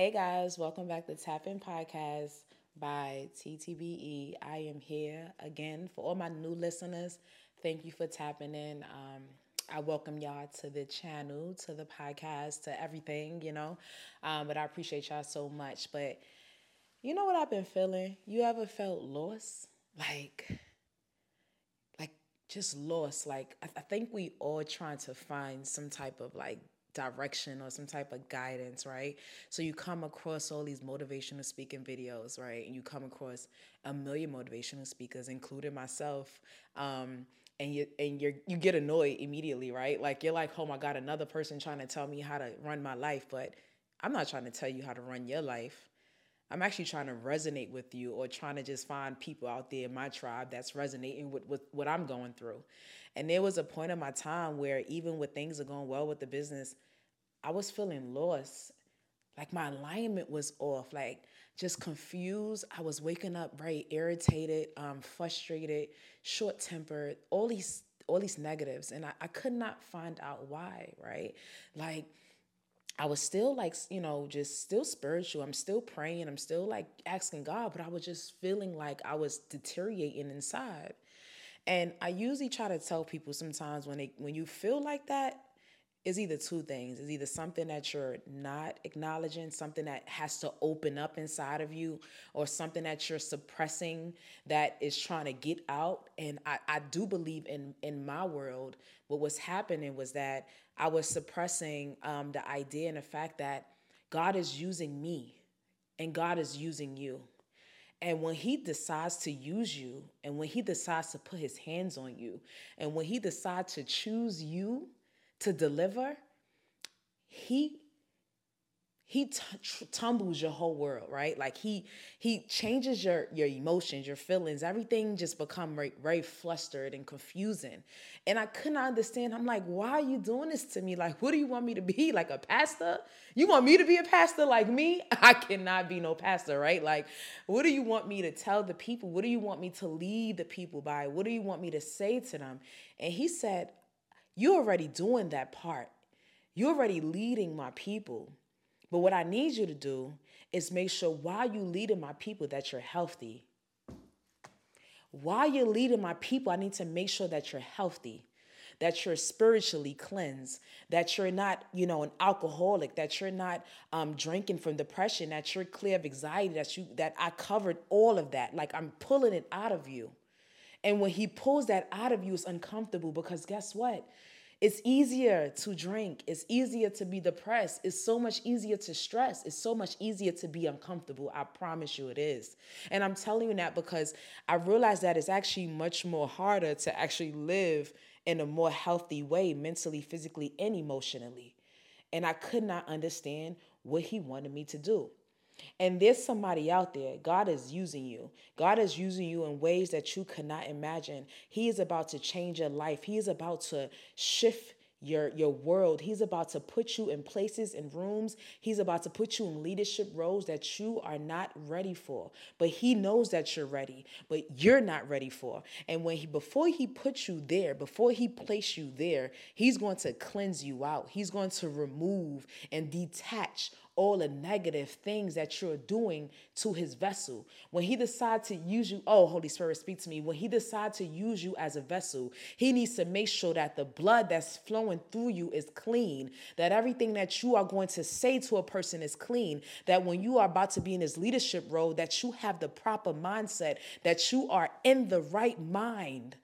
Hey guys, welcome back to Tap In Podcast by TTBE. I am here again for all my new listeners. Thank you for tapping in. Um, I welcome y'all to the channel, to the podcast, to everything, you know. Um, but I appreciate y'all so much. But you know what I've been feeling? You ever felt lost? Like, like just lost. Like I, I think we all trying to find some type of like direction or some type of guidance, right? So you come across all these motivational speaking videos, right? And you come across a million motivational speakers, including myself. Um, and you and you you get annoyed immediately, right? Like you're like, oh my God, another person trying to tell me how to run my life, but I'm not trying to tell you how to run your life. I'm actually trying to resonate with you or trying to just find people out there in my tribe that's resonating with, with what I'm going through. And there was a point in my time where even when things are going well with the business, I was feeling lost. Like my alignment was off, like just confused. I was waking up very irritated, um, frustrated, short tempered, all these all these negatives. And I, I could not find out why, right? Like I was still like, you know, just still spiritual. I'm still praying. I'm still like asking God, but I was just feeling like I was deteriorating inside. And I usually try to tell people sometimes when they when you feel like that, is either two things. It's either something that you're not acknowledging, something that has to open up inside of you, or something that you're suppressing that is trying to get out. And I, I do believe in in my world, what was happening was that I was suppressing um, the idea and the fact that God is using me and God is using you. And when he decides to use you, and when he decides to put his hands on you, and when he decides to choose you, to deliver, he he t- tumbles your whole world right? Like he he changes your your emotions your feelings. Everything just become very, very flustered and confusing. And i could not understand. I'm like why are you doing this to me? Like what do you want me to be? Like a pastor? You want me to be a pastor like me? I cannot be no pastor right? Like what do you want me to tell the people? What do you want me to lead the people by? What do you want me to say to them? And he said you're already doing that part. You're already leading my people. But what I need you to do is make sure while you're leading my people that you're healthy. While you're leading my people, I need to make sure that you're healthy, that you're spiritually cleansed, that you're not, you know, an alcoholic, that you're not um, drinking from depression, that you're clear of anxiety, that you that I covered all of that. Like I'm pulling it out of you. And when he pulls that out of you, it's uncomfortable because guess what? It's easier to drink. It's easier to be depressed. It's so much easier to stress. It's so much easier to be uncomfortable. I promise you it is. And I'm telling you that because I realize that it's actually much more harder to actually live in a more healthy way, mentally, physically, and emotionally. And I could not understand what he wanted me to do. And there's somebody out there. God is using you. God is using you in ways that you cannot imagine. He is about to change your life. He is about to shift your your world. He's about to put you in places and rooms. He's about to put you in leadership roles that you are not ready for. But he knows that you're ready, but you're not ready for. And when he before he puts you there, before he place you there, he's going to cleanse you out. He's going to remove and detach all the negative things that you're doing to his vessel. When he decides to use you, oh, Holy Spirit, speak to me. When he decides to use you as a vessel, he needs to make sure that the blood that's flowing through you is clean, that everything that you are going to say to a person is clean, that when you are about to be in his leadership role, that you have the proper mindset, that you are in the right mind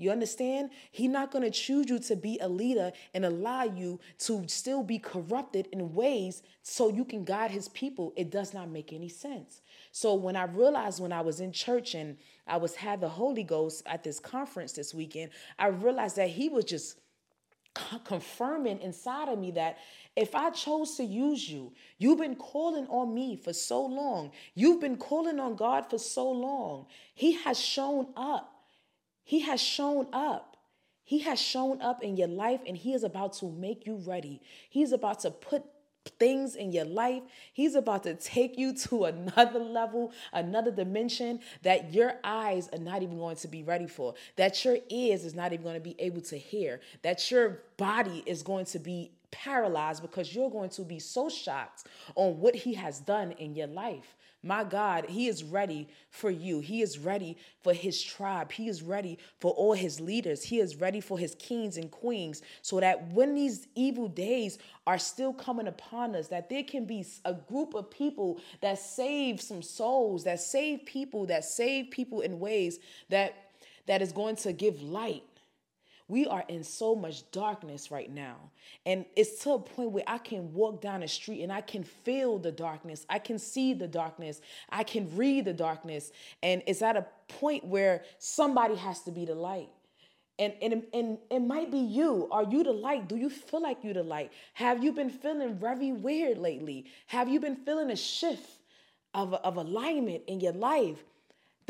you understand? He's not going to choose you to be a leader and allow you to still be corrupted in ways so you can guide his people. It does not make any sense. So when I realized when I was in church and I was had the Holy Ghost at this conference this weekend, I realized that he was just confirming inside of me that if I chose to use you, you've been calling on me for so long. You've been calling on God for so long. He has shown up. He has shown up. He has shown up in your life and He is about to make you ready. He's about to put things in your life. He's about to take you to another level, another dimension that your eyes are not even going to be ready for, that your ears is not even going to be able to hear, that your body is going to be paralyzed because you're going to be so shocked on what he has done in your life. My God, He is ready for you. He is ready for His tribe. He is ready for all His leaders. He is ready for His kings and queens so that when these evil days are still coming upon us, that there can be a group of people that save some souls, that save people, that save people in ways that that is going to give light we are in so much darkness right now. And it's to a point where I can walk down the street and I can feel the darkness. I can see the darkness. I can read the darkness. And it's at a point where somebody has to be the light. And, and, and it might be you. Are you the light? Do you feel like you the light? Have you been feeling very weird lately? Have you been feeling a shift of, of alignment in your life?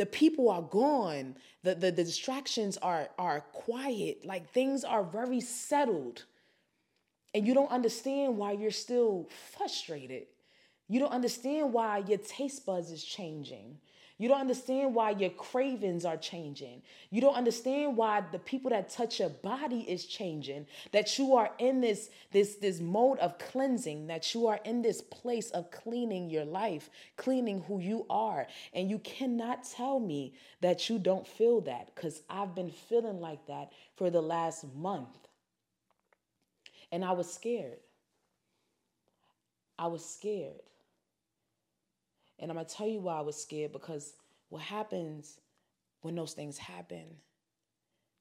The people are gone. The, the, the distractions are are quiet. Like things are very settled. And you don't understand why you're still frustrated you don't understand why your taste buds is changing you don't understand why your cravings are changing. You don't understand why the people that touch your body is changing. That you are in this this this mode of cleansing, that you are in this place of cleaning your life, cleaning who you are. And you cannot tell me that you don't feel that cuz I've been feeling like that for the last month. And I was scared. I was scared. And I'm going to tell you why I was scared because what happens when those things happen,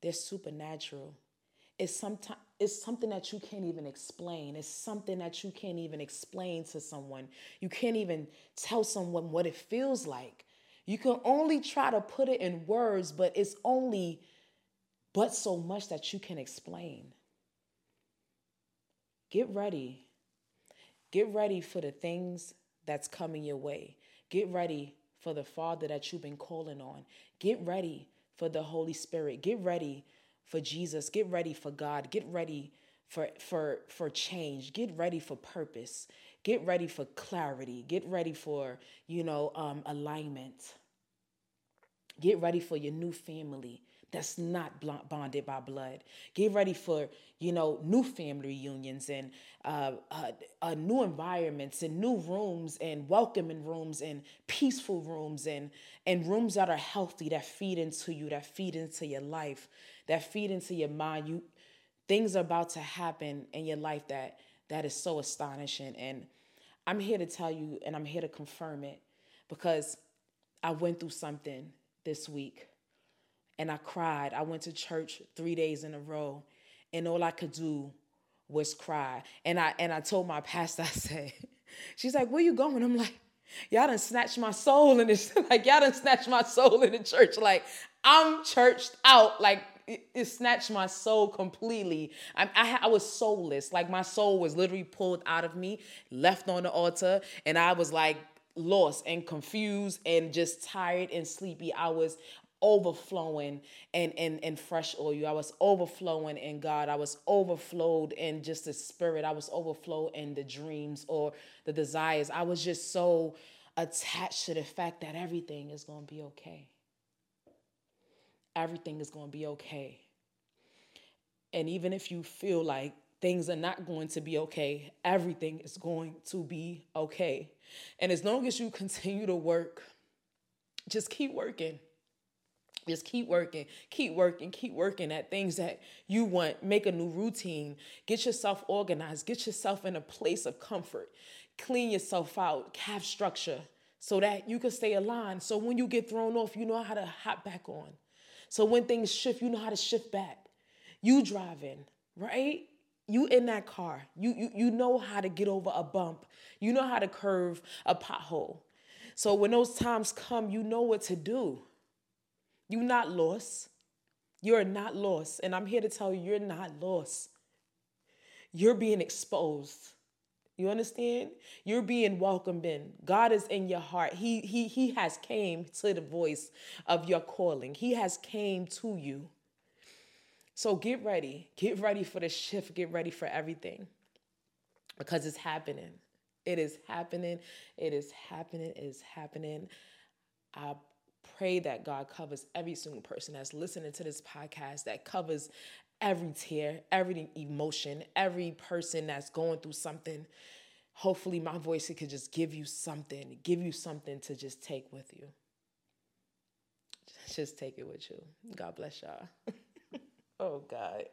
they're supernatural. It's, sometime, it's something that you can't even explain. It's something that you can't even explain to someone. You can't even tell someone what it feels like. You can only try to put it in words, but it's only but so much that you can explain. Get ready. Get ready for the things that's coming your way. Get ready for the Father that you've been calling on. Get ready for the Holy Spirit. Get ready for Jesus. Get ready for God. Get ready for for for change. Get ready for purpose. Get ready for clarity. Get ready for, you know, um, alignment. Get ready for your new family that's not bonded by blood. Get ready for, you know, new family reunions and uh, uh, uh, new environments and new rooms and welcoming rooms and peaceful rooms and, and rooms that are healthy, that feed into you, that feed into your life, that feed into your mind. You, things are about to happen in your life that that is so astonishing. And I'm here to tell you and I'm here to confirm it because I went through something this week and I cried. I went to church three days in a row, and all I could do was cry. And I and I told my pastor, I said, she's like, where you going? I'm like, y'all done snatched my soul in this. like y'all done snatched my soul in the church. Like I'm churched out. Like it, snatched my soul completely. I, I, I was soulless. Like my soul was literally pulled out of me, left on the altar, and I was like lost and confused and just tired and sleepy. I was overflowing in, in, in fresh oil. I was overflowing in God. I was overflowed in just the spirit. I was overflowed in the dreams or the desires. I was just so attached to the fact that everything is going to be okay. Everything is going to be okay. And even if you feel like things are not going to be okay, everything is going to be okay. And as long as you continue to work, just keep working just keep working, keep working, keep working at things that you want. Make a new routine. Get yourself organized. Get yourself in a place of comfort. Clean yourself out. Have structure so that you can stay aligned. So when you get thrown off, you know how to hop back on. So when things shift, you know how to shift back. You driving, right? You in that car. You, you, you know how to get over a bump. You know how to curve a pothole. So when those times come, you know what to do. You're not lost. You're not lost. And I'm here to tell you, you're not lost. You're being exposed. You understand? You're being welcomed in. God is in your heart. He, he, he has came to the voice of your calling. He has came to you. So get ready. Get ready for the shift. Get ready for everything. Because it's happening. It is happening. It is happening. It is happening. I pray that God covers every single person that's listening to this podcast, that covers every tear, every emotion, every person that's going through something. Hopefully, my voice could just give you something, give you something to just take with you. Just take it with you. God bless y'all. oh, God.